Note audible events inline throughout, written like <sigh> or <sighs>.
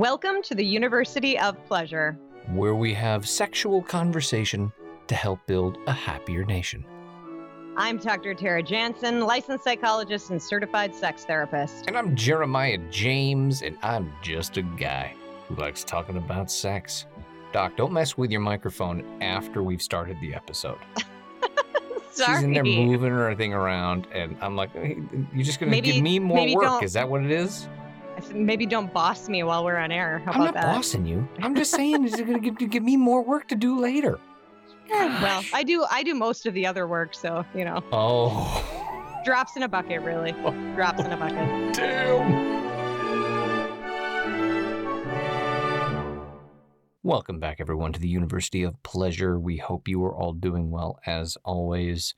Welcome to the University of Pleasure. Where we have sexual conversation to help build a happier nation. I'm Dr. Tara Jansen, licensed psychologist and certified sex therapist. And I'm Jeremiah James, and I'm just a guy who likes talking about sex. Doc, don't mess with your microphone after we've started the episode. <laughs> Sorry. She's in there moving her thing around, and I'm like, "Hey, you're just gonna give me more work. don't- Is that what it is? Maybe don't boss me while we're on air. How I'm about not that? bossing you. <laughs> I'm just saying, is it gonna give, give me more work to do later? Yeah, well, I do. I do most of the other work, so you know, Oh, drops in a bucket, really. Drops in a bucket. damn. Welcome back, everyone, to the University of Pleasure. We hope you are all doing well as always.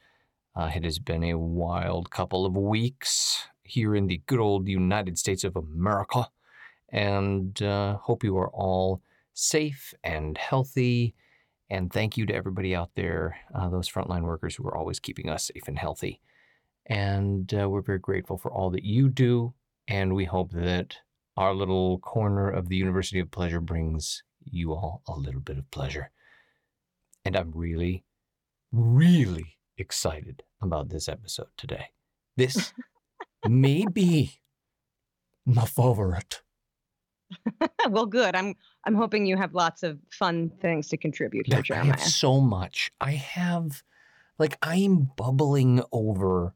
Uh, it has been a wild couple of weeks here in the good old United States of America, and uh, hope you are all safe and healthy. And thank you to everybody out there, uh, those frontline workers who are always keeping us safe and healthy. And uh, we're very grateful for all that you do. And we hope that our little corner of the University of Pleasure brings you all a little bit of pleasure. And I'm really, really excited about this episode today. This <laughs> may be my favorite. <laughs> well, good. I'm. I'm hoping you have lots of fun things to contribute here, I have so much. I have, like, I'm bubbling over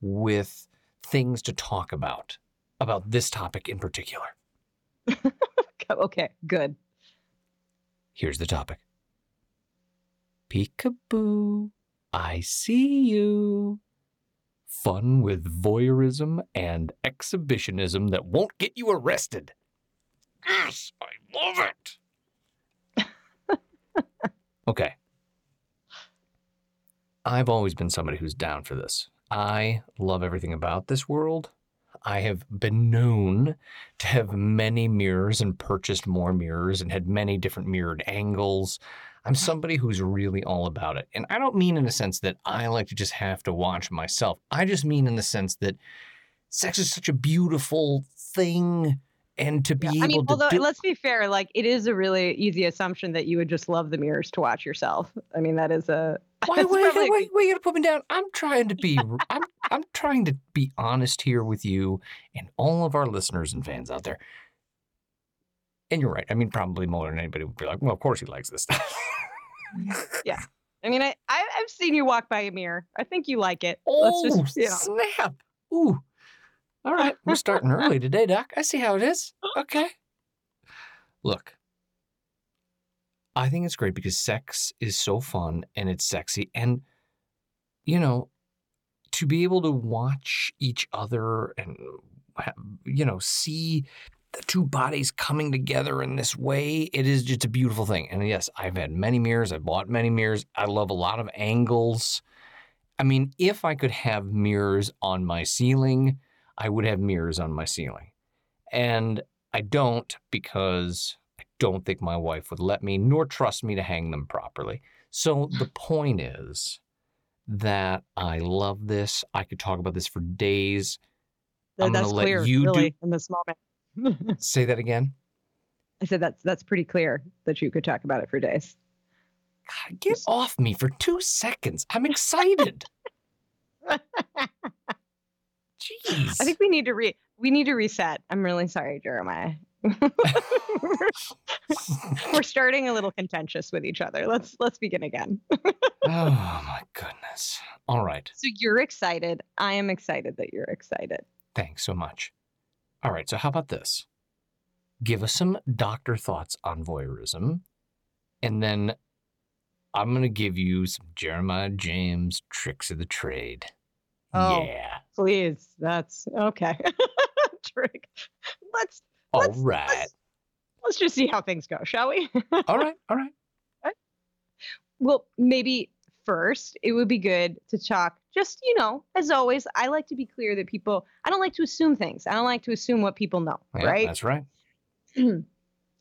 with things to talk about, about this topic in particular. <laughs> okay, good. Here's the topic Peekaboo, I see you. Fun with voyeurism and exhibitionism that won't get you arrested. Yes, I love it. <laughs> okay. I've always been somebody who's down for this. I love everything about this world. I have been known to have many mirrors and purchased more mirrors and had many different mirrored angles. I'm somebody who's really all about it. And I don't mean in the sense that I like to just have to watch myself. I just mean in the sense that sex is such a beautiful thing and to be Yeah, able I mean, to although do let's be fair, like it is a really easy assumption that you would just love the mirrors to watch yourself. I mean, that is a. <laughs> Why, wait, probably wait, wait, wait, you gotta put me down. I'm trying to be, I'm, I'm trying to be honest here with you and all of our listeners and fans out there. And you're right. I mean, probably more than anybody would be like, well, of course he likes this stuff. <laughs> Yeah. <laughs> I mean, I, I I've seen you walk by a mirror. I think you like it. Oh, Let's just, you know. snap. Ooh. All right. We're starting early today, Doc. I see how it is. Okay. Look, I think it's great because sex is so fun and it's sexy. And, you know, to be able to watch each other and, you know, see the two bodies coming together in this way, it is just a beautiful thing. And yes, I've had many mirrors. I've bought many mirrors. I love a lot of angles. I mean, if I could have mirrors on my ceiling, I would have mirrors on my ceiling. And I don't because I don't think my wife would let me, nor trust me to hang them properly. So the hmm. point is that I love this. I could talk about this for days. I'm gonna let clear, you do- in this moment. Say that again. I said that's that's pretty clear that you could talk about it for days. God, get off me for two seconds. I'm excited. <laughs> Jeez. I think we need to re we need to reset. I'm really sorry, Jeremiah. <laughs> We're starting a little contentious with each other. Let's let's begin again. <laughs> oh my goodness. All right. So you're excited. I am excited that you're excited. Thanks so much. All right, so how about this? Give us some doctor thoughts on voyeurism, and then I'm going to give you some Jeremiah James tricks of the trade. Oh. Yeah. Please, that's okay. <laughs> Trick. Let's All Let's- right. let's, let's just see how things go, shall we? <laughs> All right. All right. well, maybe first it would be good to talk. Just you know, as always, I like to be clear that people. I don't like to assume things. I don't like to assume what people know. Yeah, right. That's right. <clears throat>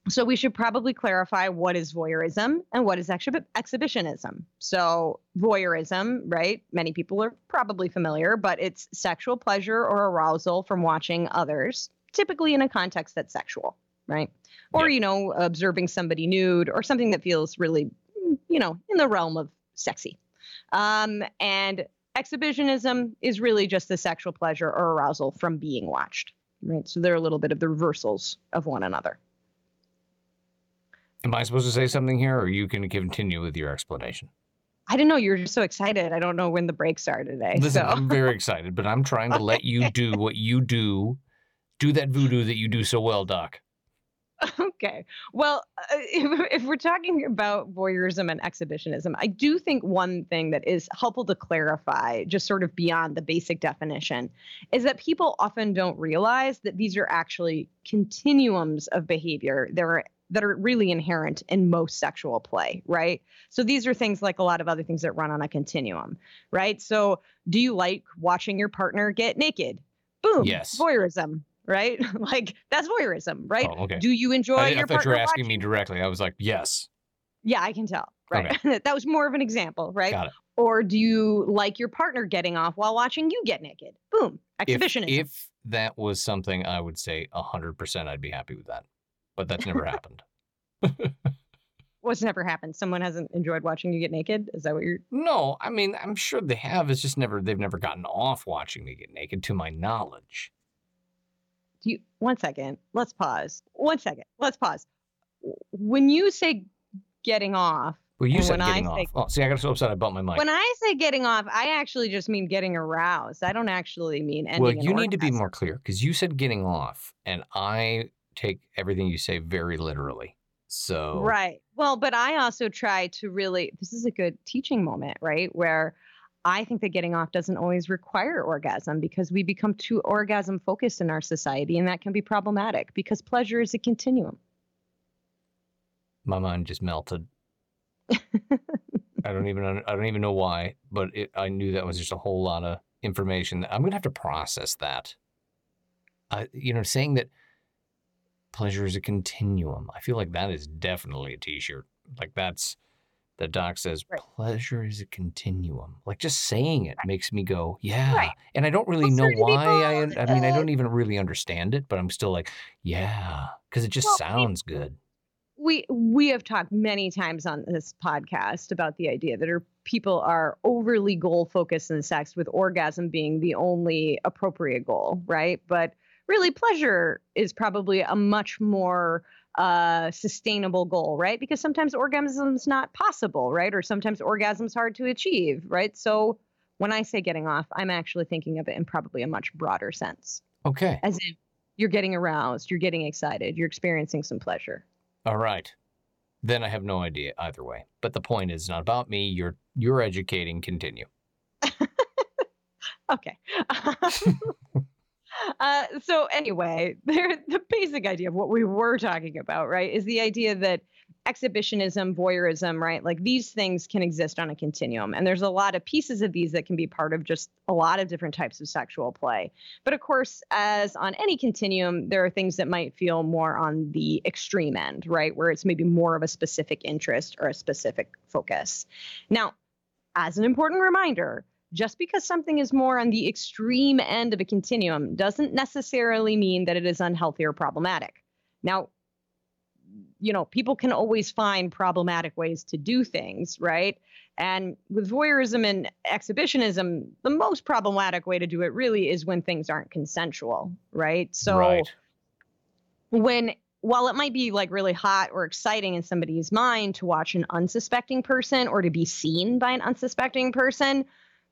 So we should probably clarify what is voyeurism and what is exhi- exhibitionism. So voyeurism, right? Many people are probably familiar, but it's sexual pleasure or arousal from watching others, typically in a context that's sexual, right? Or Yeah. you know, observing somebody nude or something that feels really, you know, in the realm of sexy. Um, and exhibitionism is really just the sexual pleasure or arousal from being watched, right? So they're a little bit of the reversals of one another. Am I supposed to say something here, or you can continue with your explanation? I didn't know you were just so excited. I don't know when the breaks are today. Listen, so I'm very excited, but I'm trying to let you <laughs> do what you do. Do that voodoo that you do so well, Doc. <laughs> okay. Well, uh, <laughs> if, if we're talking about voyeurism and exhibitionism, I do think one thing that is helpful to clarify, just sort of beyond the basic definition, is that people often don't realize that these are actually continuums of behavior. They're that are really inherent in most sexual play, right? So these are things like a lot of other things that run on a continuum, right? So do you like watching your partner get naked? Boom. Yes. Voyeurism, right? <laughs> like that's voyeurism, right? Oh, okay. Do you enjoy I, I your thought you were asking watching? me directly. I was like, yes. Yeah, I can tell. Right. <laughs> that was more of an example, right? Got it. Or do you like your partner getting off while watching you get naked? Boom. If, Exhibitionism. if that was something, I would say 100% I'd be happy with that. But that's never <laughs> happened. What's never happened? Someone hasn't enjoyed watching you get naked? Is that what you're No, I mean, I'm sure they have. It's just never, they've never gotten off watching me get naked, to my knowledge. Do you one second. Let's pause. One second. Let's pause. When you say getting off, Well, you said when I getting say- off. Oh, see, I got so upset I bumped my mic. when I say getting off, I actually just mean getting aroused. I don't actually mean ending well, you need to be more clear because you said getting off, and I take everything you say very literally. So, Right. Well, but I also try to really, this is a good teaching moment, right? Where I think that getting off doesn't always require orgasm because we become too orgasm focused in our society, and that can be problematic because pleasure is a continuum. my mind just melted. I don't even I don't even know why, but it, I knew that was just a whole lot of information. I'm gonna have to process that. You know, saying that pleasure is a continuum. I feel like that is definitely a T-shirt. Like that's the doc says Right. pleasure is a continuum. Like just saying it makes me go, yeah. Right. And I don't really Well, know why. I I mean, I don't even really understand it, but I'm still like, yeah, because it just Well, we- sounds good. we we have talked many times on this podcast about the idea that are people are overly goal focused in sex with orgasm being the only appropriate goal right but really pleasure is probably a much more uh, sustainable goal right because sometimes orgasm's not possible right or sometimes orgasm's hard to achieve right so when i say getting off i'm actually thinking of it in probably a much broader sense Okay. as if you're getting aroused you're getting excited you're experiencing some pleasure All right. Then I have no idea either way. But the point is not about me. You're you're educating. Continue. <laughs> Okay. <laughs> <laughs> uh, so anyway, <laughs> there, the basic idea of what we were talking about, right, is the idea that exhibitionism, voyeurism, right, like these things can exist on a continuum, and there's a lot of pieces of these that can be part of just a lot of different types of sexual play. But of course, as on any continuum, there are things that might feel more on the extreme end, right, where it's maybe more of a specific interest or a specific focus. Now, as an important reminder, just because something is more on the extreme end of a continuum doesn't necessarily mean that it is unhealthy or problematic. Now, you know, people can always find problematic ways to do things, right? And with voyeurism and exhibitionism, the most problematic way to do it really is when things aren't consensual, right? So right. when while it might be like really hot or exciting in somebody's mind to watch an unsuspecting person or to be seen by an unsuspecting person,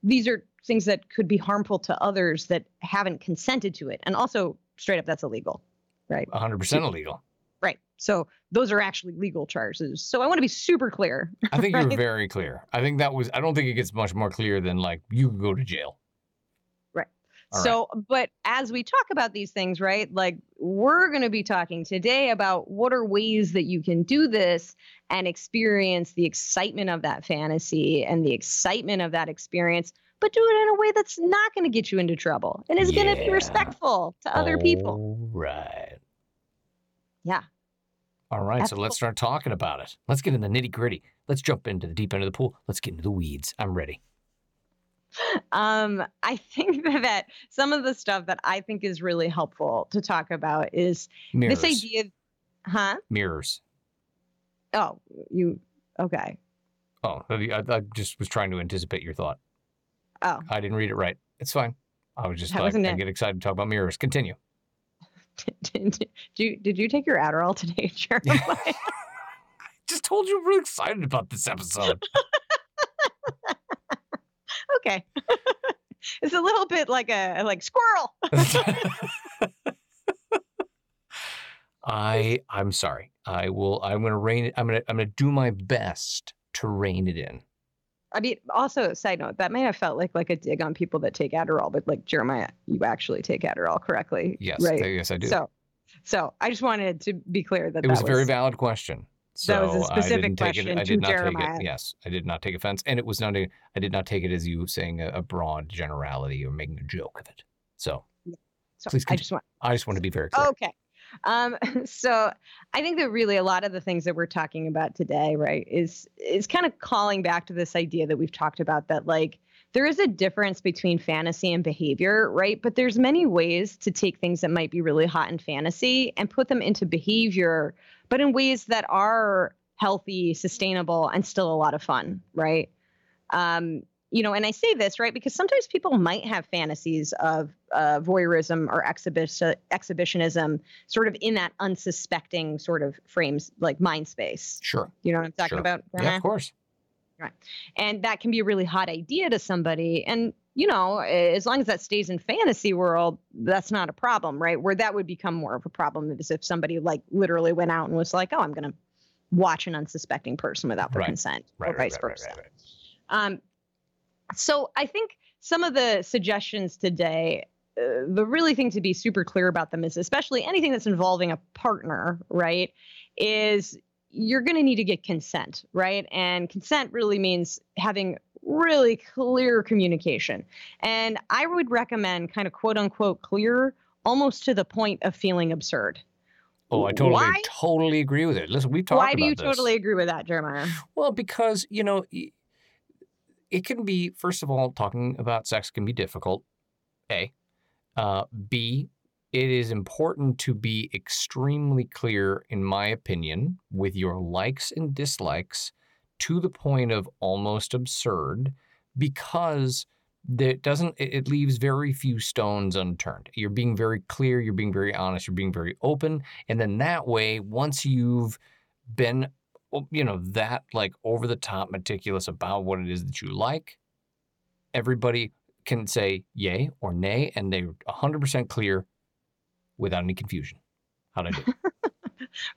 these are things that could be harmful to others that haven't consented to it. And also, straight up, that's illegal, right? 100% illegal. Right. So those are actually legal charges. So I want to be super clear. I think you're <laughs> very clear. I think that was. I don't think it gets much more clear than like you could go to jail. All right. so, but as we talk about these things, right? Like we're going to be talking today about what are ways that you can do this and experience the excitement of that fantasy and the excitement of that experience, but do it in a way that's not going to get you into trouble and is going to be respectful to other people. Right. Yeah. All right. That's so let's start talking about it. Let's get in the nitty gritty. Let's jump into the deep end of the pool. Let's get into the weeds. I'm ready. Um, I think <laughs> that some of the stuff that I think is really helpful to talk about is Mirrors. this idea, huh? Mirrors. Oh, you okay? Oh, I, I just was trying to anticipate your thought. Oh, I didn't read it right. It's fine. I was just That like, I get excited to talk about mirrors. Continue. <laughs> did you did you take your Adderall today, <laughs> Jeremiah? Just told you I'm really excited about this episode. Okay. <laughs> it's a little bit like a like squirrel. <laughs> I I'm sorry. I will. I'm gonna rein it. I'm gonna I'm gonna do my best to rein it in. I mean, also side note, that may have felt like like a dig on people that take Adderall, but like Jeremiah, you actually take Adderall correctly. Yes. Right. Yes, I do. So, so I just wanted to be clear that it was a very valid question. So That was a I specific take question it. I to did not take Jeremiah. it. Yes, I did not take offense, and it was not. A, I did not take it as you saying a, a broad generality or making a joke of it. So So Please I just want. I just want to be very clear. Okay. Um, <laughs> so I think that really a lot of the things that we're talking about today, right, is is kind of calling back to this idea that we've talked about that like there is a difference between fantasy and behavior, right? But there's many ways to take things that might be really hot in fantasy and put them into behavior, but in ways that are healthy, sustainable, and still a lot of fun, right? Um, you know, and I say this right because sometimes people might have fantasies of uh, voyeurism or exhibition exhibitionism, sort of in that unsuspecting sort of frames, like mind space. Sure. You know what I'm talking Sure. about? Yeah, of course. Right, and that can be a really hot idea to somebody and you know as long as that stays in fantasy world that's not a problem right where that would become more of a problem is if somebody like literally went out and was like oh i'm going to watch an unsuspecting person without their Right. consent Right. or right, vice versa um, so I think some of the suggestions today, uh, the really thing to be super clear about them is, especially anything that's involving a partner, right? Is you're going to need to get consent, right? And consent really means having really clear communication. And I would recommend kind of quote unquote clear, almost to the point of feeling absurd. Oh, I totally, Why? totally agree with it. Listen, we've talked about it. Why do you this. totally agree with that, Jeremiah? Well, because, you know, it can be, first of all, talking about sex can be difficult. A. Uh, B. It is important to be extremely clear, in my opinion, with your likes and dislikes to the point of almost absurd because that doesn't it it leaves very few stones unturned. You're being very clear you're being very honest you're being very open and then that way once you've been you know that like over the top meticulous about what it is that you like everybody can say yay or nay and they're 100% clear without any confusion. How'd i do <laughs>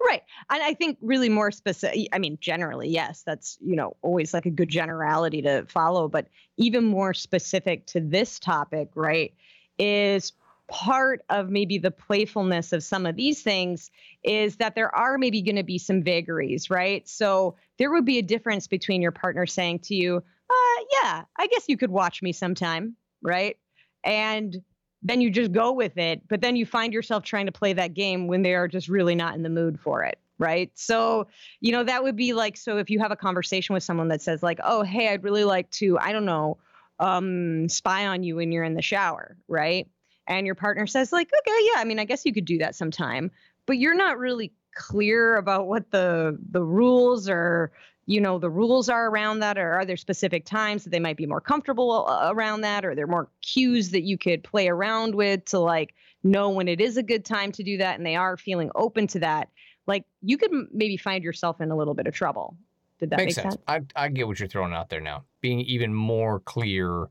Right. And I think really more specific, I mean, generally, yes, that's, you know, always like a good generality to follow, but even more specific to this topic, right, is part of maybe the playfulness of some of these things is that there are maybe going to be some vagaries, right? So there would be a difference between your partner saying to you, uh, yeah, I guess you could watch me sometime, right? And then you just go with it but then you find yourself trying to play that game when they are just really not in the mood for it right? So you know that would be like so if you have a conversation with someone that says like oh hey i'd really like to i don't know um spy on you when you're in the shower right? And your partner says like okay yeah i mean i guess you could do that sometime but you're not really clear about what the the rules or you know the rules are around that or are there specific times that they might be more comfortable uh, around that or are there more cues that you could play around with to like know when it is a good time to do that and they are feeling open to that like you could m- maybe find yourself in a little bit of trouble did that Makes make sense. sense, I, I get what you're throwing out there now. Being even more clear,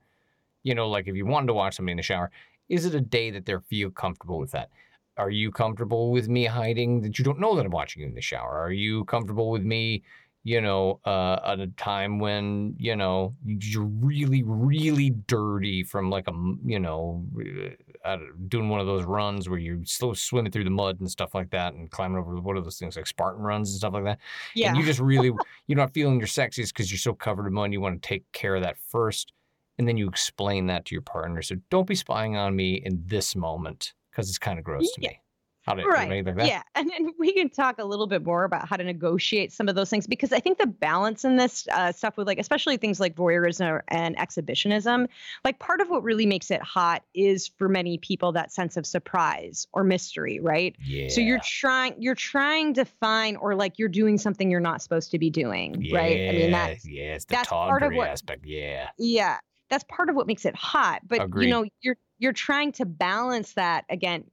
you know, like if you wanted to watch somebody in the shower, is it a day that they feel comfortable with that? Are you comfortable with me hiding that you don't know that I'm watching you in the shower? Are you comfortable with me, you know, uh, at a time when, you know, you're really, really dirty from like a, you know, uh, doing one of those runs where you're still swimming through the mud and stuff like that and climbing over, what are those things like Spartan runs and stuff like that? Yeah. And you just really, <laughs> you're not feeling your sexiest because you're so covered in mud. You want to take care of that first. And then you explain that to your partner. So don't be spying on me in this moment because it's kind of gross to me. How did Right. like? Yeah. And then we can talk a little bit more about how to negotiate some of those things because I think the balance in this uh, stuff with like, especially things like voyeurism and exhibitionism, like part of what really makes it hot is for many people that sense of surprise or mystery, right? Yeah. So you're trying, you're trying to find, or like you're doing something you're not supposed to be doing, right? I mean, that's, yeah, it's the that's part of what- aspect. Yeah. yeah that's part of what makes it hot but Agreed. you know you're you're trying to balance that again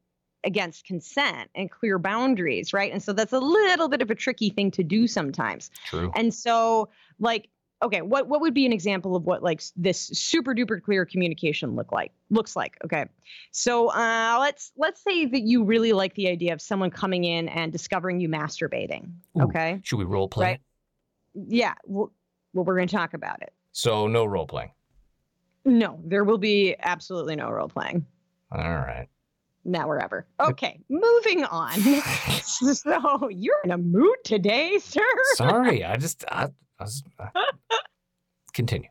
against consent and clear boundaries right and so that's a little bit of a tricky thing to do sometimes True. and so like okay what what would be an example of what like this super duper clear communication look like looks like okay so uh let's let's say that you really like the idea of someone coming in and discovering you masturbating Ooh. okay Should we role play? Right. yeah well, well we're going to talk about it So no role playing. no there will be absolutely no role playing All right. Now or ever. Okay, moving on. <laughs> so you're in a mood today, sir. Sorry, I just I, I was, uh, <laughs> continue.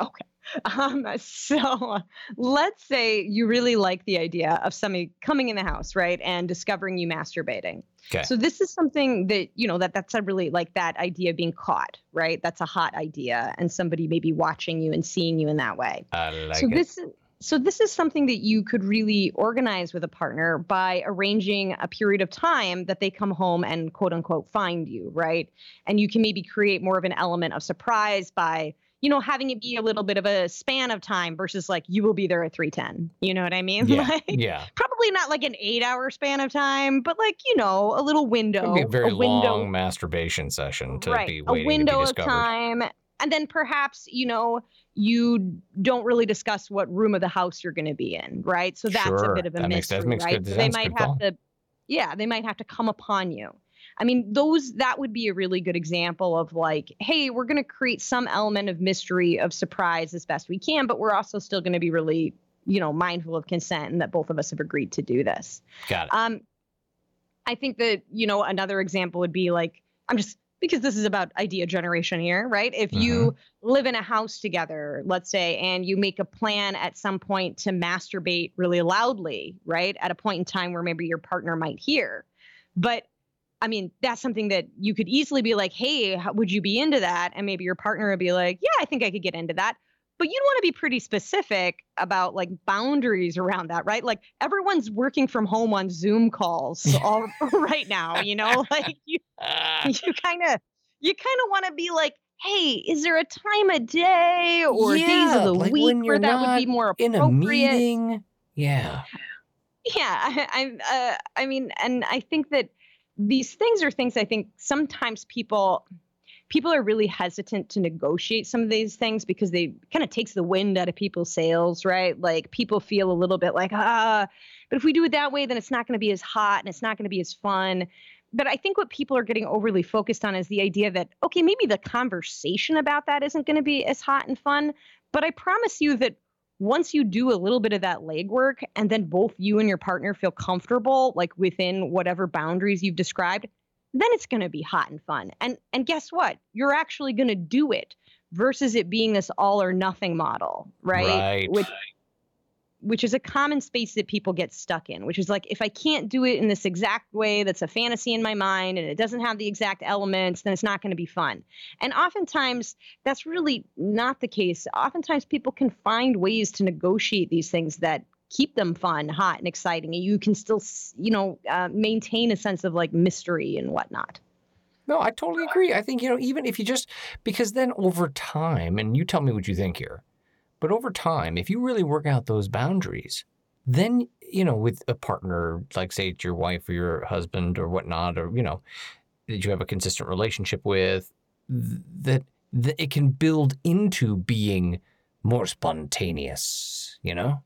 Okay. Um, so let's say you really like the idea of somebody coming in the house, right, and discovering you masturbating. Okay. So this is something that you know that that's a really like that idea of being caught, right? That's a hot idea, and somebody maybe watching you and seeing you in that way. I like so it. this is so this is something that you could really organize with a partner by arranging a period of time that they come home and quote unquote find you right and you can maybe create more of an element of surprise by you know having it be a little bit of a span of time versus like you will be there at 310 you know what i mean yeah, <laughs> like yeah. probably not like an eight hour span of time but like you know a little window It'd be a very window long masturbation session to right be a waiting window to be discovered. of time and then perhaps you know you don't really discuss what room of the house you're going to be in right? So that's a bit of a that mystery makes right? Good so they might have call. to yeah they might have to come upon you. I mean those that would be a really good example of like hey we're going to create some element of mystery of surprise as best we can but we're also still going to be really you know mindful of consent and that both of us have agreed to do this. Got it. um, I think that you know another example would be like I'm just because this is about idea generation here, right? If you mm-hmm. live in a house together, let's say, and you make a plan at some point to masturbate really loudly, right? At a point in time where maybe your partner might hear, but I mean, that's something that you could easily be like, hey, how, would you be into that? And maybe your partner would be like, yeah, I think I could get into that. But you'd want to be pretty specific about like boundaries around that, right? Like everyone's working from home on Zoom calls <laughs> all <laughs> right now, you know, <laughs> like you, you kind of, you kind of want to be like, hey, is there a time of day or days of the like week where that would be more in appropriate? a meeting. Yeah. <sighs> yeah I, I uh, i mean and i think that these things are things i think sometimes people people are really hesitant to negotiate some of these things because they kind of takes the wind out of people's sails right? Like people feel a little bit like ah. But if we do it that way then it's not going to be as hot and it's not going to be as fun. But i think what people are getting overly focused on is the idea that okay maybe the conversation about that isn't going to be as hot and fun but i promise you that once you do a little bit of that legwork and then both you and your partner feel comfortable like within whatever boundaries you've described then it's going to be hot and fun and and guess what you're actually going to do it versus it being this all or nothing model right, Right. which which is a common space that people get stuck in which is like if i can't do it in this exact way that's a fantasy in my mind and it doesn't have the exact elements then it's not going to be fun and oftentimes that's really not the case. Oftentimes, people can find ways to negotiate these things that keep them fun, hot, and exciting. You can still, you know, uh, maintain a sense of like mystery and whatnot. No, I totally agree. I think, you know, even if you just, because then over time, and you tell me what you think here, but over time, if you really work out those boundaries, then, you know, with a partner, like say it's your wife or your husband or whatnot, or, you know, that you have a consistent relationship with, that, that it can build into being more spontaneous, you know,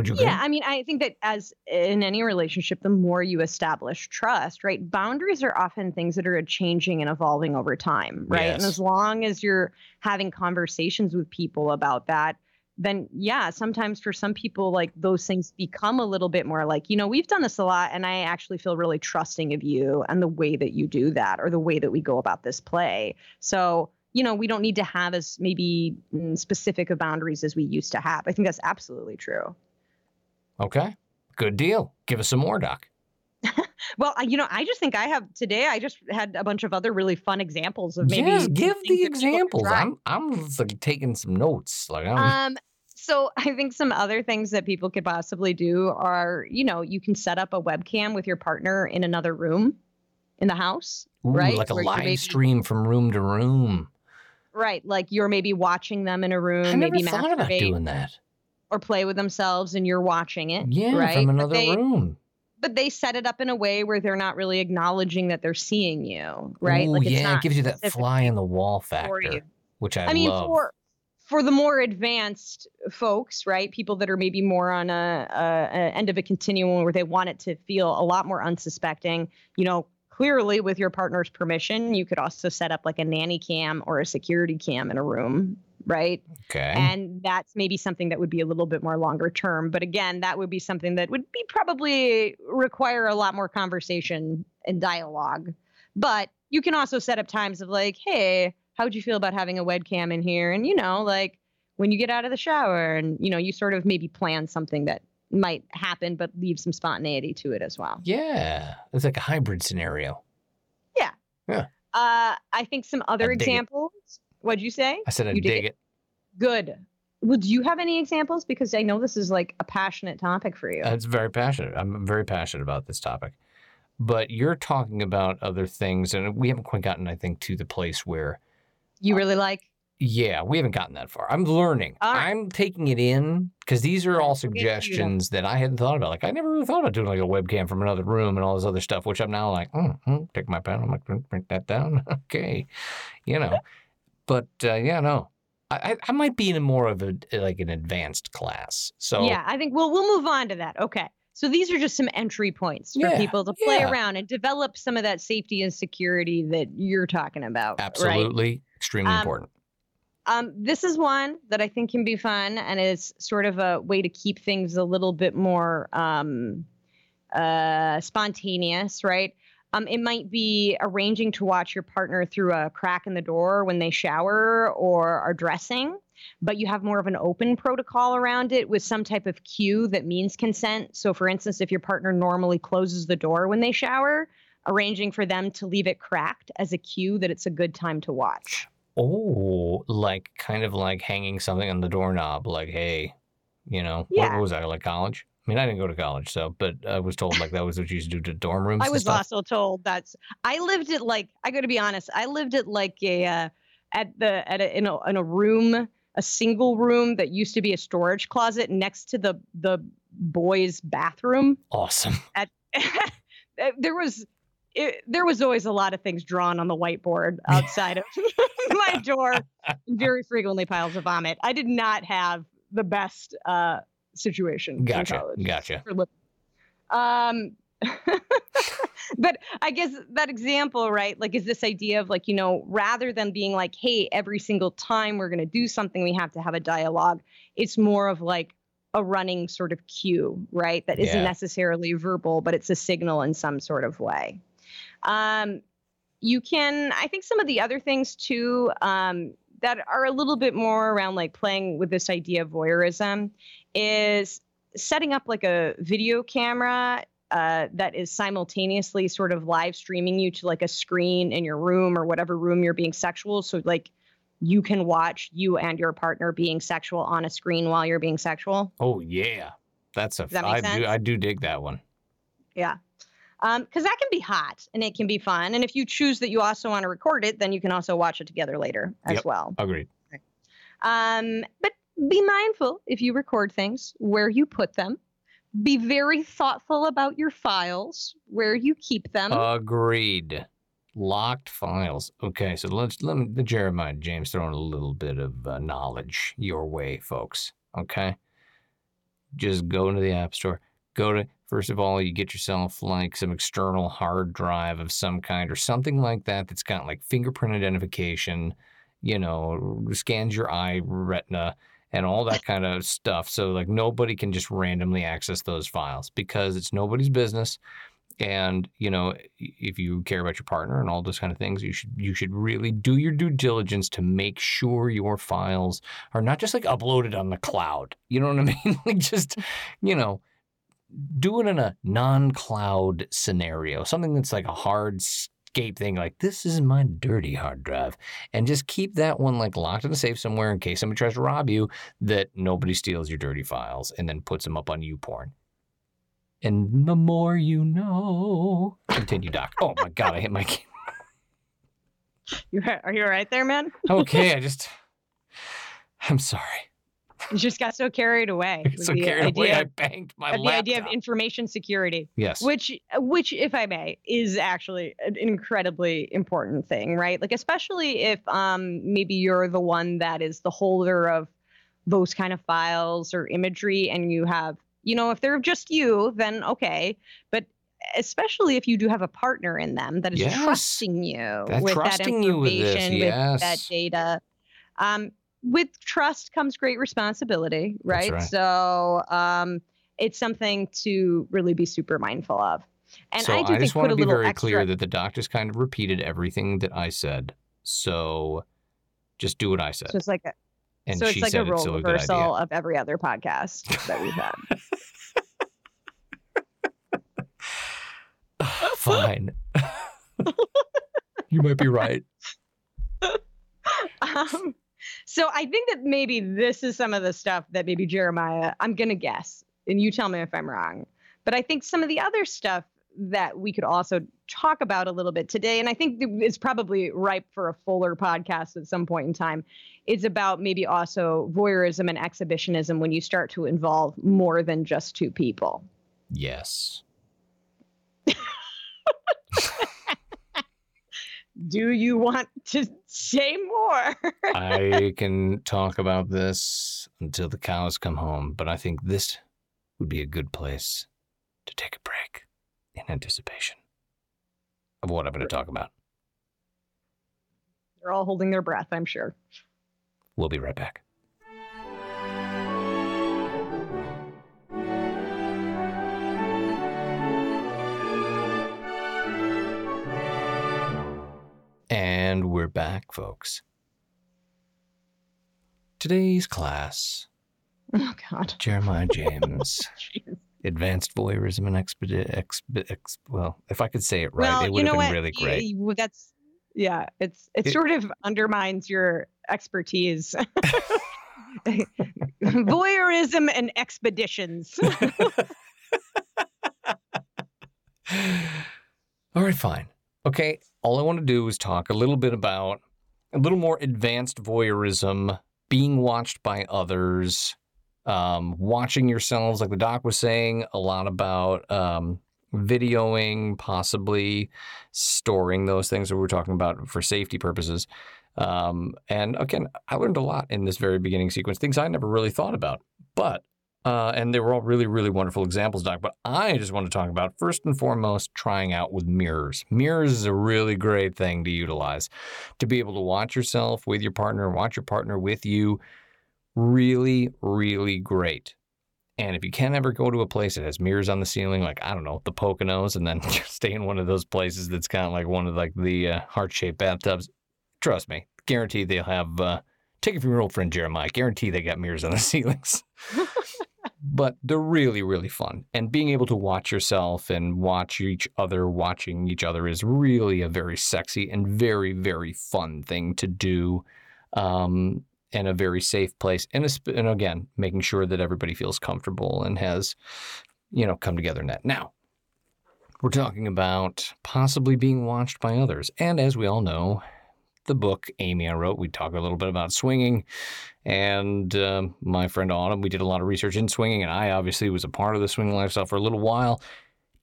Would you agree? Yeah, I mean, I think that as in any relationship, the more you establish trust, right? Boundaries are often things that are changing and evolving over time, right? And as long as you're having conversations with people about that, then yeah, sometimes for some people, like those things become a little bit more like, you know, we've done this a lot, and I actually feel really trusting of you and the way that you do that or the way that we go about this play. So, you know, we don't need to have as maybe mm, specific of boundaries as we used to have. I think that's absolutely true. Okay. Good deal. Give us some more, Doc. <laughs> Well, you know, I just think I have today. I just had a bunch of other really fun examples of maybe. yes, give the that people could examples. I'm I'm like taking some notes. Like I'm Um, so I think some other things that people could possibly do are, you know, you can set up a webcam with your partner in another room in the house, ooh, right, like a where live maybe- stream from room to room. right? Like you're maybe watching them in a room, I never maybe thought about doing that. Or play with themselves, and you're watching it. Yeah, right? from But another they- room. But they set it up in a way where they're not really acknowledging that they're seeing you, right? Ooh, like it's yeah, it gives you that fly in the wall factor, which I, I mean, love. for for the more advanced folks, right? People that are maybe more on a, a, a end of a continuum where they want it to feel a lot more unsuspecting. You know, clearly with your partner's permission, you could also set up like a nanny cam or a security cam in a room, right? okay. And that's maybe something that would be a little bit more longer term. But again, that would be something that would be probably require a lot more conversation and dialogue. But you can also set up times of like, hey, how would you feel about having a webcam in here? And you know, like when you get out of the shower and you know, you sort of maybe plan something that might happen, but leave some spontaneity to it as well. yeah, it's like a hybrid scenario. Yeah. Yeah. Uh, I think some other it. examples. What'd you say? I said I dig dig it. Good. Well, do you have any examples? Because I know this is like a passionate topic for you. It's very passionate. I'm very passionate about this topic. But you're talking about other things, and we haven't quite gotten, I think, to the place where, you really like? Yeah, we haven't gotten that far. I'm learning. Right. I'm taking it in because these are all We'll get to you then. suggestions that I hadn't thought about. Like, I never really thought about doing like a webcam from another room and all this other stuff, which I'm now like, mm, mm, take my pen. I'm like, "Mm, print that down. <laughs> okay. You know, but uh, yeah, no. I, I, might be in a more of a like an advanced class. So Yeah, I think we'll we'll move on to that. Okay. So these are just some entry points for Yeah, people to play yeah. around and develop some of that safety and security that you're talking about. Right? absolutely extremely Um, important. Um, this is one that I think can be fun and is sort of a way to keep things a little bit more um, uh, spontaneous, right? Um, it might be arranging to watch your partner through a crack in the door when they shower or are dressing, but you have more of an open protocol around it with some type of cue that means consent. So, for instance, if your partner normally closes the door when they shower, arranging for them to leave it cracked as a cue that it's a good time to watch. Oh, like kind of like hanging something on the doorknob, like, hey, you know, Yeah. what was I like college? I mean, I didn't go to college, so, but I was told like that was what you used to do to dorm rooms. I was stuff. also told that's. I lived it like I got to be honest. I lived it like a uh, at the at a in a in a room, a single room that used to be a storage closet next to the the boys' bathroom. Awesome. At, <laughs> there was. It, there was always a lot of things drawn on the whiteboard outside of <laughs> my door. Very frequently piles of vomit. I did not have the best uh, situation. in Gotcha. college Gotcha. Um, <laughs> but I guess that example, right? Like, is this idea of like, you know, rather than being like, hey, every single time we're going to do something, we have to have a dialogue, it's more of like a running sort of cue, right? That isn't Yeah. necessarily verbal, but it's a signal in some sort of way. Um, you can, I think some of the other things too, um, that are a little bit more around like playing with this idea of voyeurism is setting up like a video camera uh, that is simultaneously sort of live streaming you to like a screen in your room or whatever room you're being sexual. So like you can watch you and your partner being sexual on a screen while you're being sexual. Oh yeah, that's a. That I do. I do dig that one. Yeah. Um, because that can be hot and it can be fun. And if you choose that you also want to record it, then you can also watch it together later as Yep. well. Agreed. Um, but be mindful if you record things where you put them. Be very thoughtful about your files, where you keep them. Agreed. Locked files. Okay, so let's let me Jeremiah James throwing a little bit of uh, knowledge your way, folks. Okay. just go into the App Store. Go to, first of all, you get yourself like some external hard drive of some kind or something like that that's got like fingerprint identification, you know, scans your eye retina and all that kind of stuff. So, like, nobody can just randomly access those files because it's nobody's business. And you know if you care about your partner and all those kind of things you should you should really do your due diligence to make sure your files are not just like uploaded on the cloud. You know what i <laughs> mean? Like just you know do it in a non-cloud scenario something that's like a hard escape thing like this is my dirty hard drive and just keep that one like locked in a safe somewhere in case somebody tries to rob you that nobody steals your dirty files and then puts them up on YouPorn and the more you know. Continue, Doc. Oh my God, I hit my. You are you all right there, man? okay, <laughs> I just. I'm sorry. You just got so carried away. so carried away, I banged my The idea of information security. Yes. Which, which, if I may, is actually an incredibly important thing, right? Like, especially if um maybe you're the one that is the holder of those kind of files or imagery, and you have you know, if they're just you, then okay. But especially if you do have a partner in them that is Yes. trusting you That's with that trusting you with this, information, with that data. Um, with trust comes great responsibility, right? right. So um, it's something to really be super mindful of. And so I do think just want a to be very extra. clear that the doctors kind of repeated everything that I said. So just do what I said. so it's like a, and so it's she like said a role it's still a reversal of every other podcast that we've had. <laughs> <laughs> Fine. <laughs> you might be right. um, so I think that maybe this is some of the stuff that maybe Jeremiah, I'm going to guess, and you tell me if I'm wrong. But I think some of the other stuff that we could also talk about a little bit today, and I think it's probably ripe for a fuller podcast at some point in time, is about maybe also voyeurism and exhibitionism when you start to involve more than just two people. Yes. <laughs> Do you want to say more? <laughs> I can talk about this until the cows come home, but I think this would be a good place to take a break in anticipation of what I'm going to talk about. They're all holding their breath, I'm sure. We'll be right back. And we're back, folks. Today's class, Oh, God. Jeremiah <laughs> oh, James, Advanced Voyeurism and Expedi- exp- ex- well, if I could say it right, well, it you would know have been what? really great. y- well, that's yeah. It's it, It- sort of undermines your expertise. <laughs> Voyeurism and expeditions. <laughs> All right, fine. Okay, all I want to do is talk a little bit about a little more advanced voyeurism, being watched by others, um, watching yourselves, like the doc was saying, a lot about um, videoing, possibly storing those things that we're talking about for safety purposes. Um, and again, I learned a lot in this very beginning sequence, things I never really thought about. But uh, and they were all really, really wonderful examples, Doc. But I just want to talk about first and foremost trying out with mirrors. Mirrors is a really great thing to utilize to be able to watch yourself with your partner, watch your partner with you. Really, really great. And if you can't ever go to a place that has mirrors on the ceiling, like I don't know, the Poconos, and then <laughs> stay in one of those places that's kind of like one of like the uh, heart-shaped bathtubs, trust me, guarantee they'll have. Uh, take it from your old friend Jeremiah. Guarantee they got mirrors on the <laughs> ceilings <laughs> but they're really really fun. And being able to watch yourself and watch each other watching each other is really a very sexy and very very fun thing to do um, and a very safe place. And, a, and again making sure that everybody feels comfortable and has you know come together in that now we're talking about possibly being watched by others. And as we all know the book amy i wrote we talk a little bit about swinging and um, my friend Autumn, we did a lot of research in swinging, and I obviously was a part of the swinging lifestyle for a little while,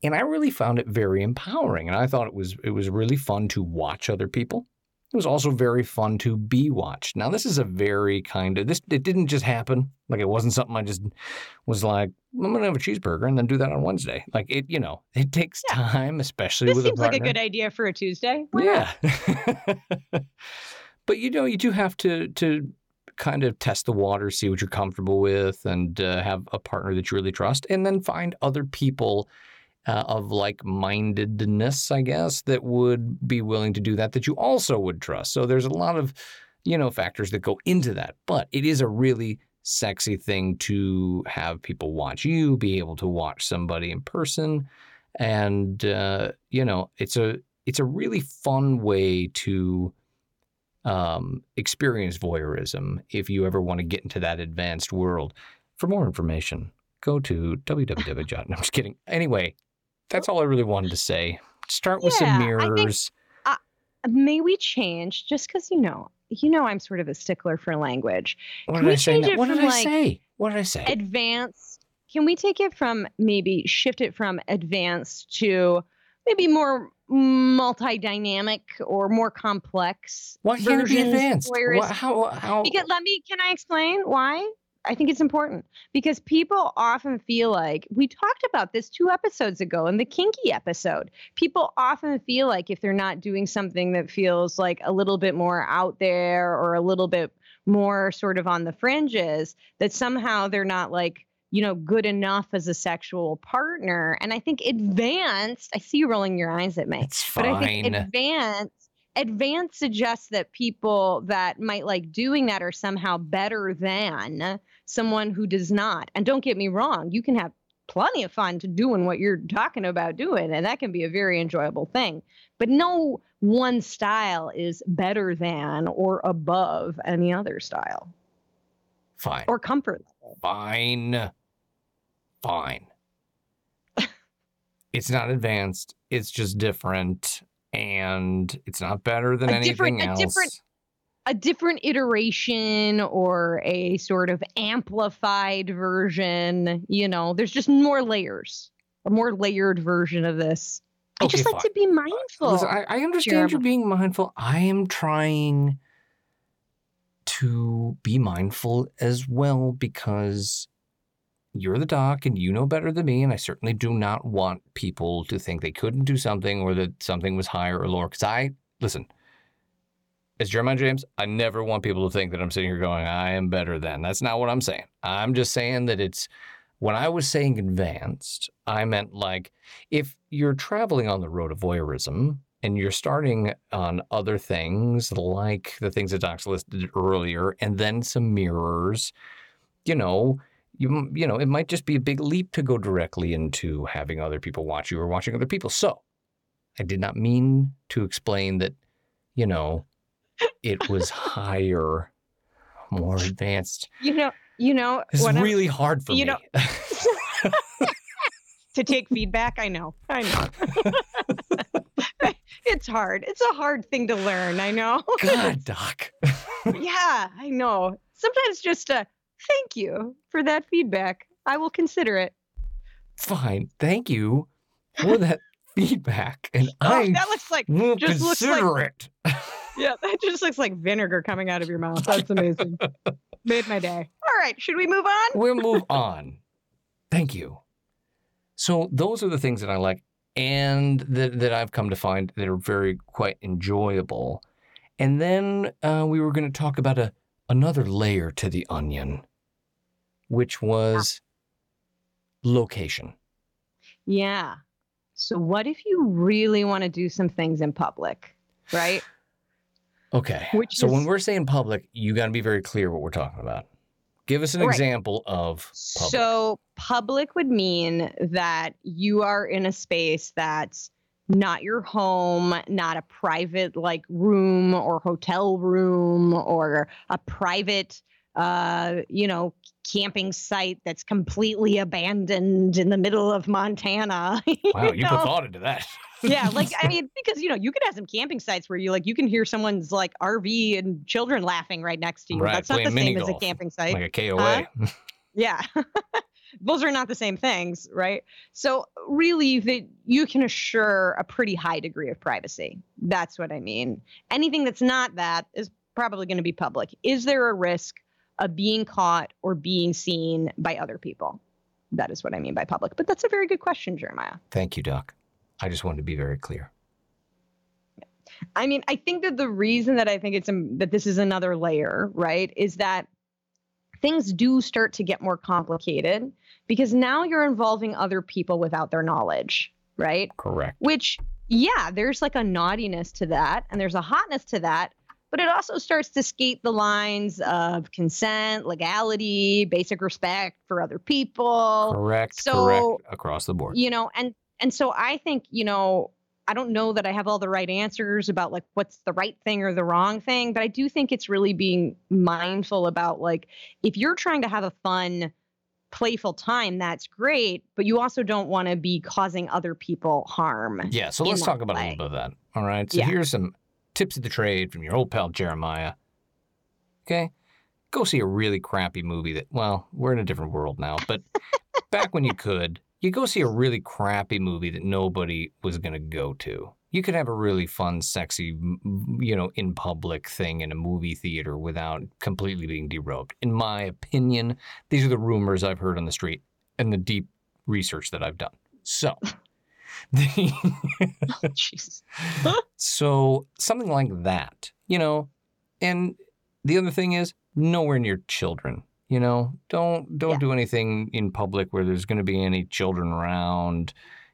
and I really found it very empowering. And I thought it was it was really fun to watch other people. Was also very fun to be watched. Now, this is a very kind of this. It didn't just happen. Like it wasn't something I just was like, I'm gonna have a cheeseburger and then do that on Wednesday. Like it, you know, it takes Yeah. time, especially This with seems a like a good idea for a Tuesday. Why? Yeah. <laughs> but you know, you do have to to kind of test the water, see what you're comfortable with, and uh, have a partner that you really trust, and then find other people uh, of like-mindedness, I guess, that would be willing to do that that you also would trust. So there's a lot of you know factors that go into that, but it is a really sexy thing to have people watch you, be able to watch somebody in person, and uh, you know, it's a it's a really fun way to um, experience voyeurism if you ever want to get into that advanced world. For more information, go to <laughs> www. No, I'm just kidding. Anyway, that's all I really wanted to say. Start with Yeah, some I think- mirrors. May we change just because you know, you know, I'm sort of a stickler for language. what can did we I say? change now? it What did I like, say? What did I say? Advanced. Can we take it from maybe shift it from advanced to maybe more multi-dynamic or more complex? Why can't it be advanced? Wha- how? How? Because let me can I explain why? I think it's important because people often feel like we talked about this two episodes ago in the kinky episode. People often feel like if they're not doing something that feels like a little bit more out there or a little bit more sort of on the fringes, that somehow they're not like, you know, good enough as a sexual partner. And I think advanced, I see you rolling your eyes at me. it's But I fine. think advanced advanced suggests that people that might like doing that are somehow better than someone who does not. And don't get me wrong, you can have plenty of fun to doing what you're talking about doing, and that can be a very enjoyable thing. But no one style is better than or above any other style fine. or comfort level. Fine. Fine. <laughs> it's not advanced. It's just different. And it's not better than A anything else. A different iteration or a sort of amplified version. You know, there's just more layers, a more layered version of this. I Okay, just like fine. to be mindful. Listen, I, I understand you Jeremy. being mindful. I am trying to be mindful as well because you're the doc and you know better than me. And I certainly do not want people to think they couldn't do something or that something was higher or lower. Because I, listen, as Jeremiah James, I never want people to think that I'm sitting here going, I am better than. That's not what I'm saying. I'm just saying that it's, when I was saying advanced, I meant like if you're traveling on the road of voyeurism and you're starting on other things like the things that Docs listed earlier, and then some mirrors, you know, you you know, it might just be a big leap to go directly into having other people watch you or watching other people. So, I did not mean to explain that, you know, it was higher, more advanced. you know, you know, It's when I'm- really hard for you me. know- <laughs> to take feedback. I know, I know. <laughs> it's hard. It's a hard thing to learn. I know. God, <laughs> Doc. yeah, I know. Sometimes just a thank you for that feedback. I will consider it. Fine. Thank you for that feedback. And Oh, I that looks like will just looks like- consider it. Yeah, that just looks like vinegar coming out of your mouth. That's amazing. <laughs> Made my day. All right, should we move on? We'll move on. Thank you. So those are the things that I like and that, that I've come to find that are very quite enjoyable. And then uh, we were going to talk about a another layer to the onion, which was location. Yeah. So what if you really want to do some things in public, right? Okay. Which so when we're saying public, you got to be very clear what we're talking about. Give us an Right. example of public. So public would mean that you are in a space that's not your home, not a private like room or hotel room or a private uh, you know, camping site that's completely abandoned in the middle of Montana. <laughs> wow, you know? put thought into that. <laughs> yeah, like I <laughs> mean, because you know, you could have some camping sites where you like you can hear someone's like RV and children laughing right next to you. Right, That's not the same as a camping site. like a KOA. Yeah. those are not the same things, right? So really that you can assure a pretty high degree of privacy. That's what I mean. Anything that's not that is probably going to be public. Is there a risk of being caught or being seen by other people? That is what I mean by public. But that's a very good question, Jeremiah. Thank you, Doc. I just wanted to be very clear. I mean, I think that the reason that I think it's um, that this is another layer, right, is that things do start to get more complicated because now you're involving other people without their knowledge, right? Correct. Which, yeah, there's like a naughtiness to that and there's a hotness to that, but it also starts to skate the lines of consent, legality, basic respect for other people. Correct. So, correct. Across the board. You know, and and so I think, you know, I don't know that I have all the right answers about like what's the right thing or the wrong thing, but I do think it's really being mindful about like if you're trying to have a fun, playful time, that's great, but you also don't want to be causing other people harm. Yeah, so let's talk about a little bit of that. All right. So Yeah. here's some tips of the trade from your old pal Jeremiah. Okay. Go see a really crappy movie that, well, we're in a different world now, but <laughs> back when you could, you go see a really crappy movie that nobody was going to go to. You could have a really fun, sexy, you know, in public thing in a movie theater without completely being derobed. In my opinion, these are the rumors I've heard on the street and the deep research that I've done. So, <laughs> Jesus. <laughs> so something like that, you know. And the other thing is nowhere near children. You know, don't don't Yeah. do anything in public where there's going to be any children around.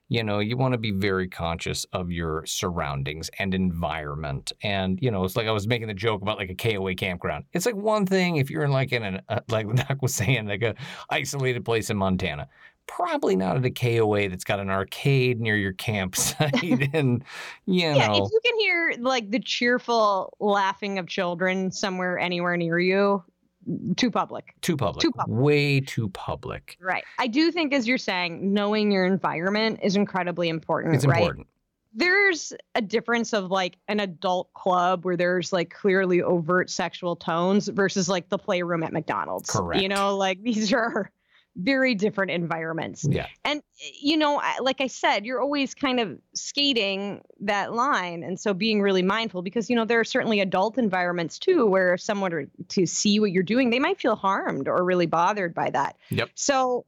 You know, you want to be very conscious of your surroundings and environment. And you know, it's like I was making the joke about like a KOA campground. It's like one thing if you're in like in an uh, like <laughs> Doc was saying, like a isolated place in Montana. Probably not at a KOA that's got an arcade near your campsite, <laughs> and you Yeah, know, if you can hear like the cheerful laughing of children somewhere anywhere near you, mm, too public. too public, Too public. way too public. Right. I do think, as you're saying, knowing your environment is incredibly important. It's right? important. There's a difference of like an adult club where there's like clearly overt sexual tones versus like the playroom at McDonald's. Correct. You know, like <laughs> these are very different environments. Yeah, And you know, like I said, you're always kind of skating that line, and so being really mindful because you know there are certainly adult environments too where if someone were to see what you're doing, they might feel harmed or really bothered by that. Yep. So,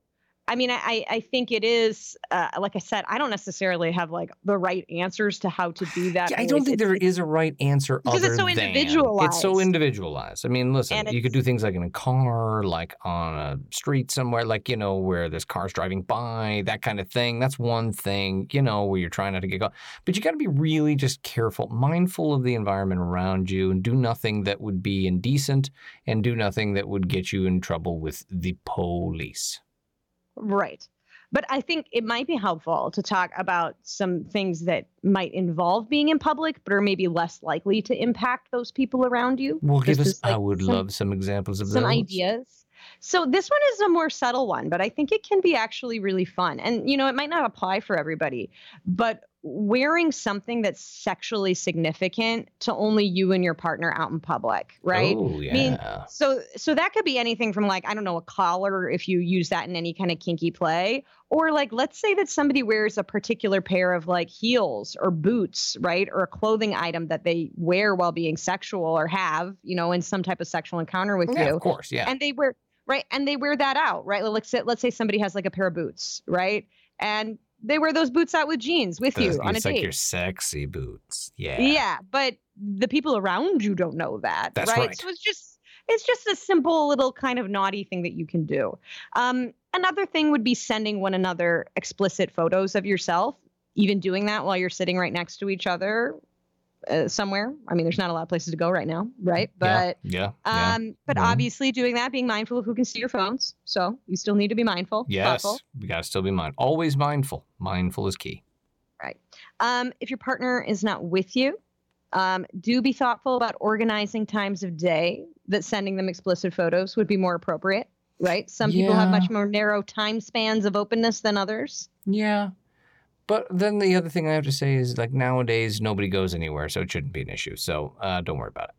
I mean, I I think it is uh, like I said, I don't necessarily have like the right answers to how to do <sighs> that. Yeah, I don't think It's- there is a right answer. Because it's so than- It's so individualized. individualized. I mean, listen, you could do things like in a car, like on a street somewhere, like you know where there's cars driving by, that kind of thing. That's one thing, you know, where you're trying not to get caught. But you got to be really just careful, mindful of the environment around you, and do nothing that would be indecent, and do nothing that would get you in trouble with the police. Right. But I think it might be helpful to talk about some things that might involve being in public, but are maybe less likely to impact those people around you. Well, give us, like I would some- love some examples of some those. ideas. So this one is a more subtle one, but I think it can be actually really fun. And you know, it might not apply for everybody, but wearing something that's sexually significant to only you and your partner out in public, right? Oh yeah. I mean, So so that could be anything from like I don't know a collar if you use that in any kind of kinky play or like let's say that somebody wears a particular pair of like heels or boots, right? Or a clothing item that they wear while being sexual or have, you know, in some type of sexual encounter with yeah, you of course. Yeah. and they wear right and they wear that out right let's say let's say somebody has like a pair of boots right and they wear those boots out with jeans with you on a date. it's like your sexy boots. Yeah. yeah but the people around you don't know that That's right? right. so it's just it's just a simple little kind of naughty thing that you can do um, another thing would be sending one another explicit photos of yourself even doing that while you're sitting right next to each other uh, somewhere i mean there's not a lot of places to go right now right but Yeah. Yeah. um, but Mhm. obviously doing that, being mindful of who can see your phones. So you still need to be mindful. yes. thoughtful. We gotta still be mindful. Always mindful. Mindful is key. Right. Um, if your partner is not with you, um, do be thoughtful about organizing times of day that sending them explicit photos would be more appropriate. Right? Some people have much more narrow time spans of openness than others. Yeah. But then the other thing I have to say is like nowadays nobody goes anywhere, so it shouldn't be an issue. So uh, don't worry about it.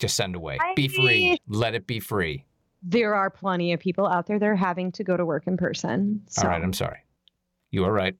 Just send away. Be free. I- Let it be free. there are plenty of people out there that are having to go to work in person. So. All right, I'm sorry. You are right.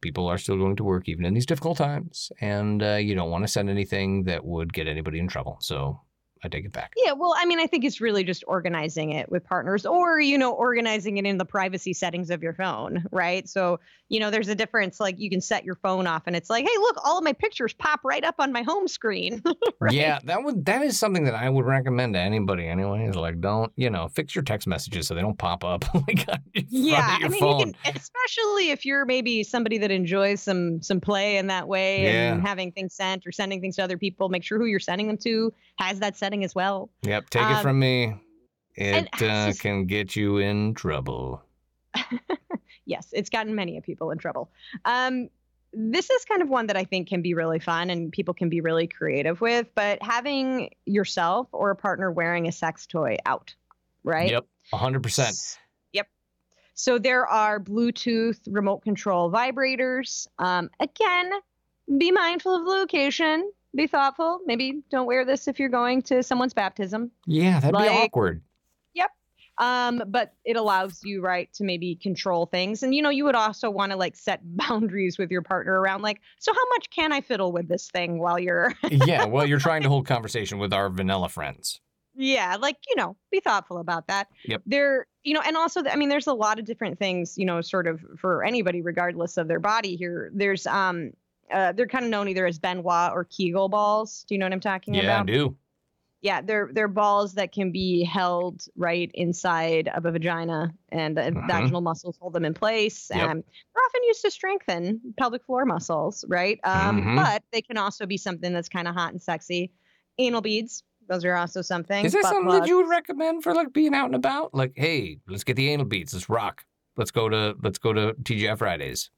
People are still going to work even in these difficult times, and uh, you don't want to send anything that would get anybody in trouble. So I take it back. Yeah, well, I mean, I think it's really just organizing it with partners or, you know, organizing it in the privacy settings of your phone, right? So, you know, there's a difference. Like you can set your phone off and it's like, hey, look, all of my pictures pop right up on my home screen. <laughs> right? Yeah, that would that is something that I would recommend to anybody anyway. Is like don't, you know, fix your text messages so they don't pop up <laughs> like on your front Yeah, I mean, phone. you can, especially if you're maybe somebody that enjoys some some play in that way Yeah. and having things sent or sending things to other people. Make sure who you're sending them to has that setting as well. Yep, take it Um, from me. It uh, just- can get you in trouble. <laughs> yes, it's gotten many of people in trouble. Um, this is kind of one that I think can be really fun and people can be really creative with, but having yourself or a partner wearing a sex toy out, right? Yep, hundred percent. S- Yep. So there are Bluetooth remote control vibrators. Um, again, be mindful of the location. Be thoughtful. Maybe don't wear this if you're going to someone's baptism. Yeah, that'd be Like- awkward. Um, but it allows you, right, to maybe control things. And you know, you would also want to like set <laughs> boundaries with your partner around like, so how much can I fiddle with this thing while you're <laughs> yeah, well, you're trying to hold conversation with our vanilla friends. Yeah, like, you know, be thoughtful about that. Yep. There, you know, and also, I mean, there's a lot of different things, you know, sort of for anybody, regardless of their body here. There's, um, uh, they're kind of known either as Ben Wa or Kegel balls. Do you know what I'm talking Yeah, I about? do. Yeah, they're they're balls that can be held right inside of a vagina, and the Mhm. vaginal muscles hold them in place. Yep. And they're often used to strengthen pelvic floor muscles, right? Um, Mhm. But they can also be something that's kind of hot and sexy. Anal beads, those are also something. Is that something that you would recommend for like being out and about? Like, hey, let's get the anal beads. Let's rock. Let's go to let's go to TGI Fridays.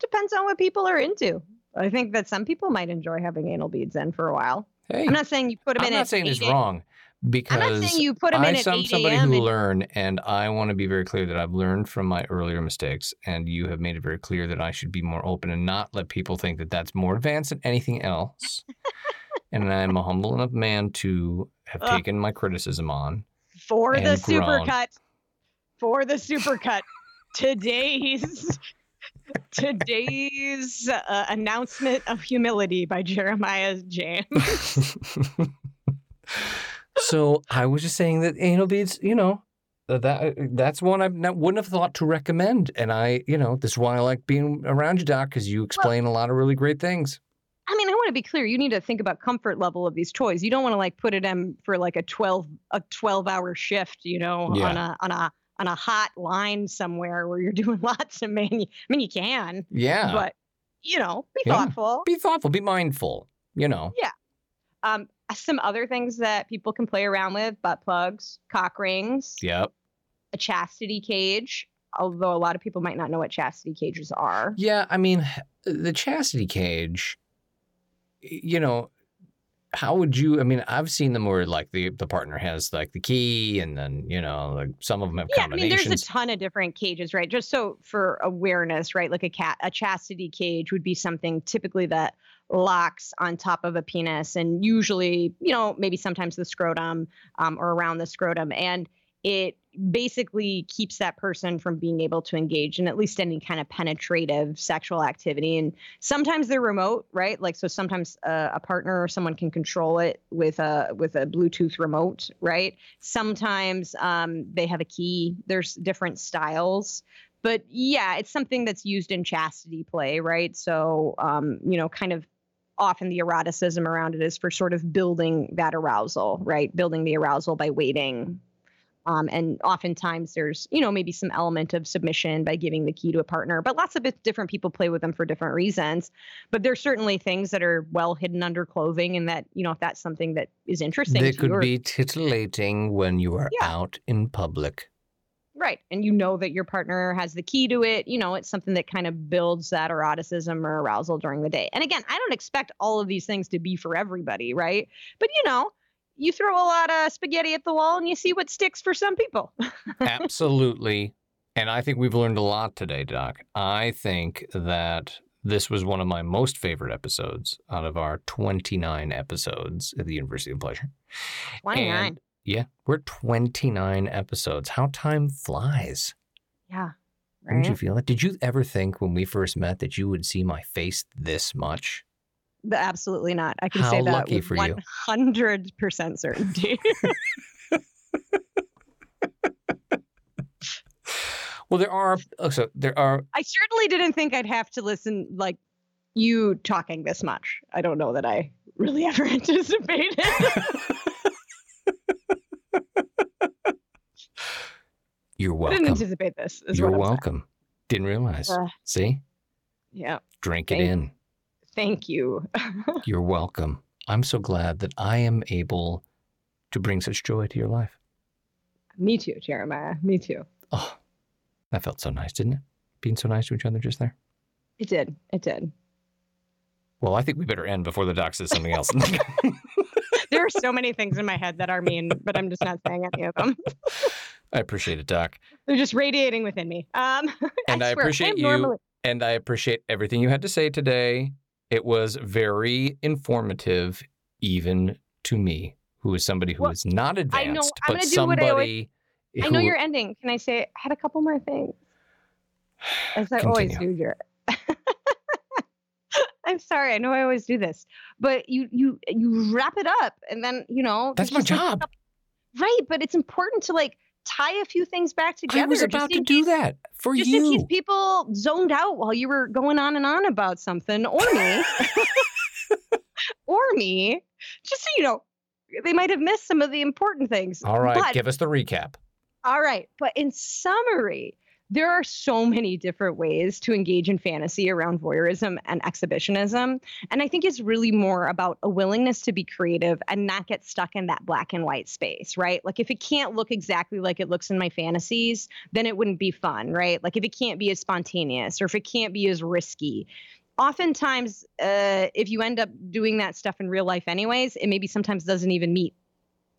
Depends on what people are into. I think that some people might enjoy having anal beads in for a while. Hey, I'm not saying you put them in. I'm not saying it's 8 a- wrong I'm because not saying you put them in I am 8 somebody who and- learn, and I want to be very clear that I've learned from my earlier mistakes, and you have made it very clear that I should be more open and not let people think that that's more advanced than anything else. <laughs> and I'm a humble enough man to have Ugh. taken my criticism on. for the grown. supercut. For the supercut. Today's today's uh, announcement of humility by Jeremiah James. <laughs> so I was just saying that anal beads, you know, uh, that that's one I wouldn't have thought to recommend, and I, you know, this is why I like being around you, Doc, because you explain a lot of really great things. I mean, I want to be clear. You need to think about comfort level of these toys. You don't want to like put it in for like a twelve a twelve hour shift, you know, Yeah. on a on a on a hot line somewhere where you're <laughs> doing lots of manu. I mean, you can, Yeah, but you know, be Yeah. thoughtful. be thoughtful, be mindful. You know, Yeah. Um, some other things that people can play around with: butt plugs, cock rings, yep, a chastity cage. Although a lot of people might not know what chastity cages are. yeah. I mean, the chastity cage. You know, how would you? I mean, I've seen them where like the the partner has like the key, and then you know, like some of them have Yeah, I mean, there's a ton of different cages, right? Just so for awareness, right? Like a cat, a chastity cage would be something typically that locks on top of a penis, and usually, you know, maybe sometimes the scrotum um, or around the scrotum, and it basically keeps that person from being able to engage in at least any kind of penetrative sexual activity. And sometimes they're remote, right? Like so, sometimes uh, a partner or someone can control it with a with a Bluetooth remote, right? sometimes um, they have a key there's different styles but yeah it's something that's used in chastity play right so um, you know kind of often the eroticism around it is for sort of building that arousal right building the arousal by waiting um, and oftentimes there's you know maybe some element of submission by giving the key to a partner but lots of different people play with them for different reasons but there's certainly things that are well hidden under clothing and that you know if that's something that is interesting They to could you or- be titillating when you are Yeah. out in public. Right. And you know that your partner has the key to it. You know, it's something that kind of builds that eroticism or arousal during the day. And again, I don't expect all of these things to be for everybody, right? But you know, you throw a lot of spaghetti at the wall and you see what sticks for some people. <laughs> Absolutely. And I think we've learned a lot today, Doc. I think that this was one of my most favorite episodes out of our 29 episodes at the University of Pleasure. 29. And Yeah, we're 29 episodes. How time flies. Yeah. Didn't you feel it? Did you ever think when we first met that you would see my face this much? The- Absolutely not. I can How say that with 100% certainty. <laughs> Well, there are. So there are. I certainly didn't think I'd have to listen like you talking this much. I don't know that I really <laughs> ever anticipated. <laughs> You're I didn't anticipate this. Is You're I'm saying. welcome. Didn't realize. Uh, See, Yeah. drink it thank- in. Thank you. <laughs> You're welcome. I'm so glad that I am able to bring such joy to your life. Me too, Jeremiah. Me too. Oh, that felt so nice, didn't it? Being so nice to each other just there. It did. It did. Well, I think we better end before the doc says something else. <laughs> <laughs> There are so many things in my head that are mean, but I'm just not saying any of them. I appreciate it, Doc. They're just radiating within me. Um, And I swear, appreciate you normally- And I appreciate everything you had to say today. It was very informative, even to me, who is somebody who Well, is not advanced, know- I'm but gonna I always- somebody I know you're ending. Can I say I had a couple more things? As I always do, Jared. <laughs> I'm sorry. I know I always do this, but you you you wrap it up, and then you know That's my just, like, job. right? But it's important to like tie a few things back together. I was about to do case- that for Just in case you. people zoned out while you were going on and on about something, or me, <laughs> or me, just so you know, they might have missed some of the important things. All right, But give us the recap. all right. But in summary, there are so many different ways to engage in fantasy around voyeurism and exhibitionism. And I think it's really more about a willingness to be creative and not get stuck in that black and white space, right? Like if it can't look exactly like it looks in my fantasies, then it wouldn't be fun, right? Like if it can't be as spontaneous or if it can't be as risky. Oftentimes, uh, if you end up doing that stuff in real life, anyways, it maybe sometimes doesn't even meet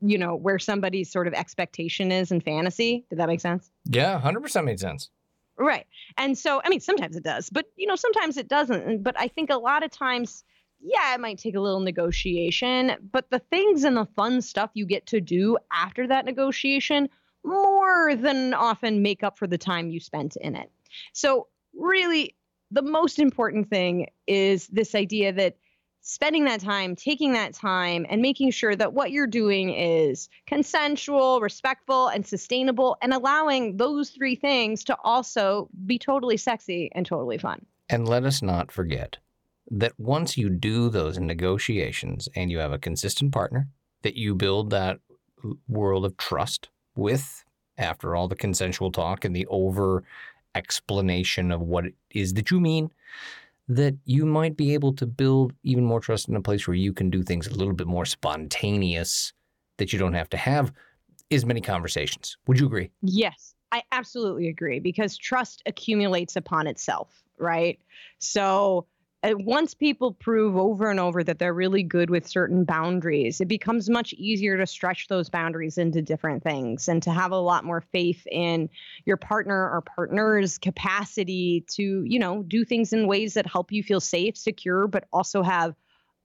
you know where somebody's sort of expectation is in fantasy. Did that make sense? Yeah, 100% made sense. right. And so i mean sometimes it does but you know sometimes it doesn't. But i think a lot of times yeah it might take a little negotiation but the things and the fun stuff you get to do after that negotiation more than often make up for the time you spent in it. So really the most important thing is this idea that spending that time, taking that time, and making sure that what you're doing is consensual, respectful, and sustainable, and allowing those three things to also be totally sexy and totally fun. And let us not forget that once you do those negotiations and you have a consistent partner that you build that world of trust with after all the consensual talk and the over explanation of what it is that you mean, that you might be able to build even more trust in a place where you can do things a little bit more spontaneous that you don't have to have as many conversations. Would you agree? Yes, I absolutely agree because trust accumulates upon itself, right? So Uh, once people prove over and over that they're really good with certain boundaries, it becomes much easier to stretch those boundaries into different things and to have a lot more faith in your partner or partner's capacity to, you know, do things in ways that help you feel safe, secure, but also have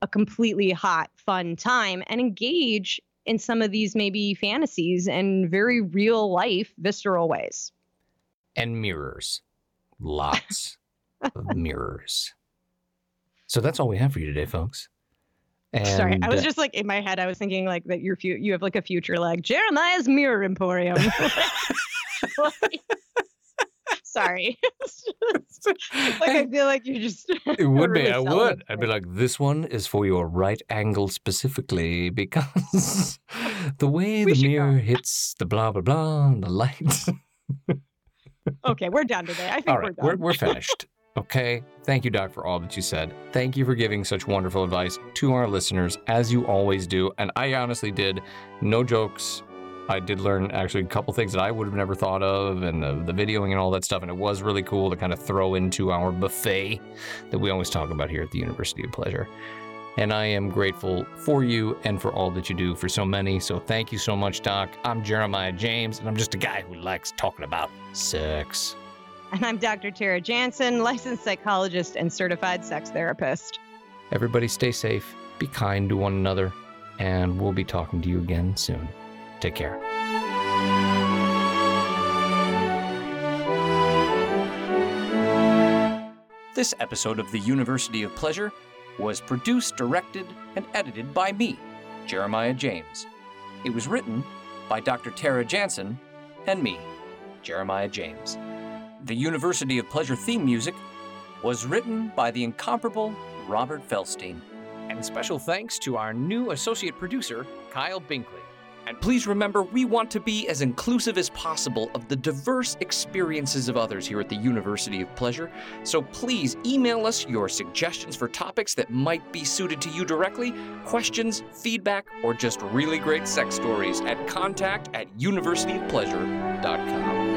a completely hot, fun time and engage in some of these maybe fantasies and very real life, visceral ways. and mirrors. Lots of <laughs> mirrors. So that's all we have for you today, folks. And Sorry, I was uh, just like in my head. I was thinking like that you're fu- you have like a future like Jeremiah's Mirror Emporium. <laughs> Like- <laughs> Sorry, <laughs> like I feel like you're just. it would be. I would. I'd be like, this one is for your right angle specifically because the way We the should go. mirror hits the blah blah blah and the lights. Okay, we're done today. I think we're done. we're, we're finished. Okay. Thank you, Doc, for all that you said. Thank you for giving such wonderful advice to our listeners, as you always do. And I honestly did, no jokes. I did learn actually a couple things that I would have never thought of, and the, the videoing and all that stuff. And it was really cool to kind of throw into our buffet that we always talk about here at the University of Pleasure. And I am grateful for you and for all that you do for so many. So thank you so much, Doc. I'm Jeremiah James, and I'm just a guy who likes talking about sex. And I'm Dr. Tara Jansen, licensed psychologist and certified sex therapist. Everybody stay safe, be kind to one another, and we'll be talking to you again soon. Take care. This episode of the University of Pleasure was produced, directed, and edited by me, Jeremiah James. It was written by Dr. Tara Jansen and me, Jeremiah James. The University of Pleasure theme music was written by the incomparable Robert Felstein. And special thanks to our new associate producer, Kyle Binkley. And please remember, we want to be as inclusive as possible of the diverse experiences of others here at the University of Pleasure. So please email us your suggestions for topics that might be suited to you directly, questions, feedback, or just really great sex stories at contact at universityofpleasure.com.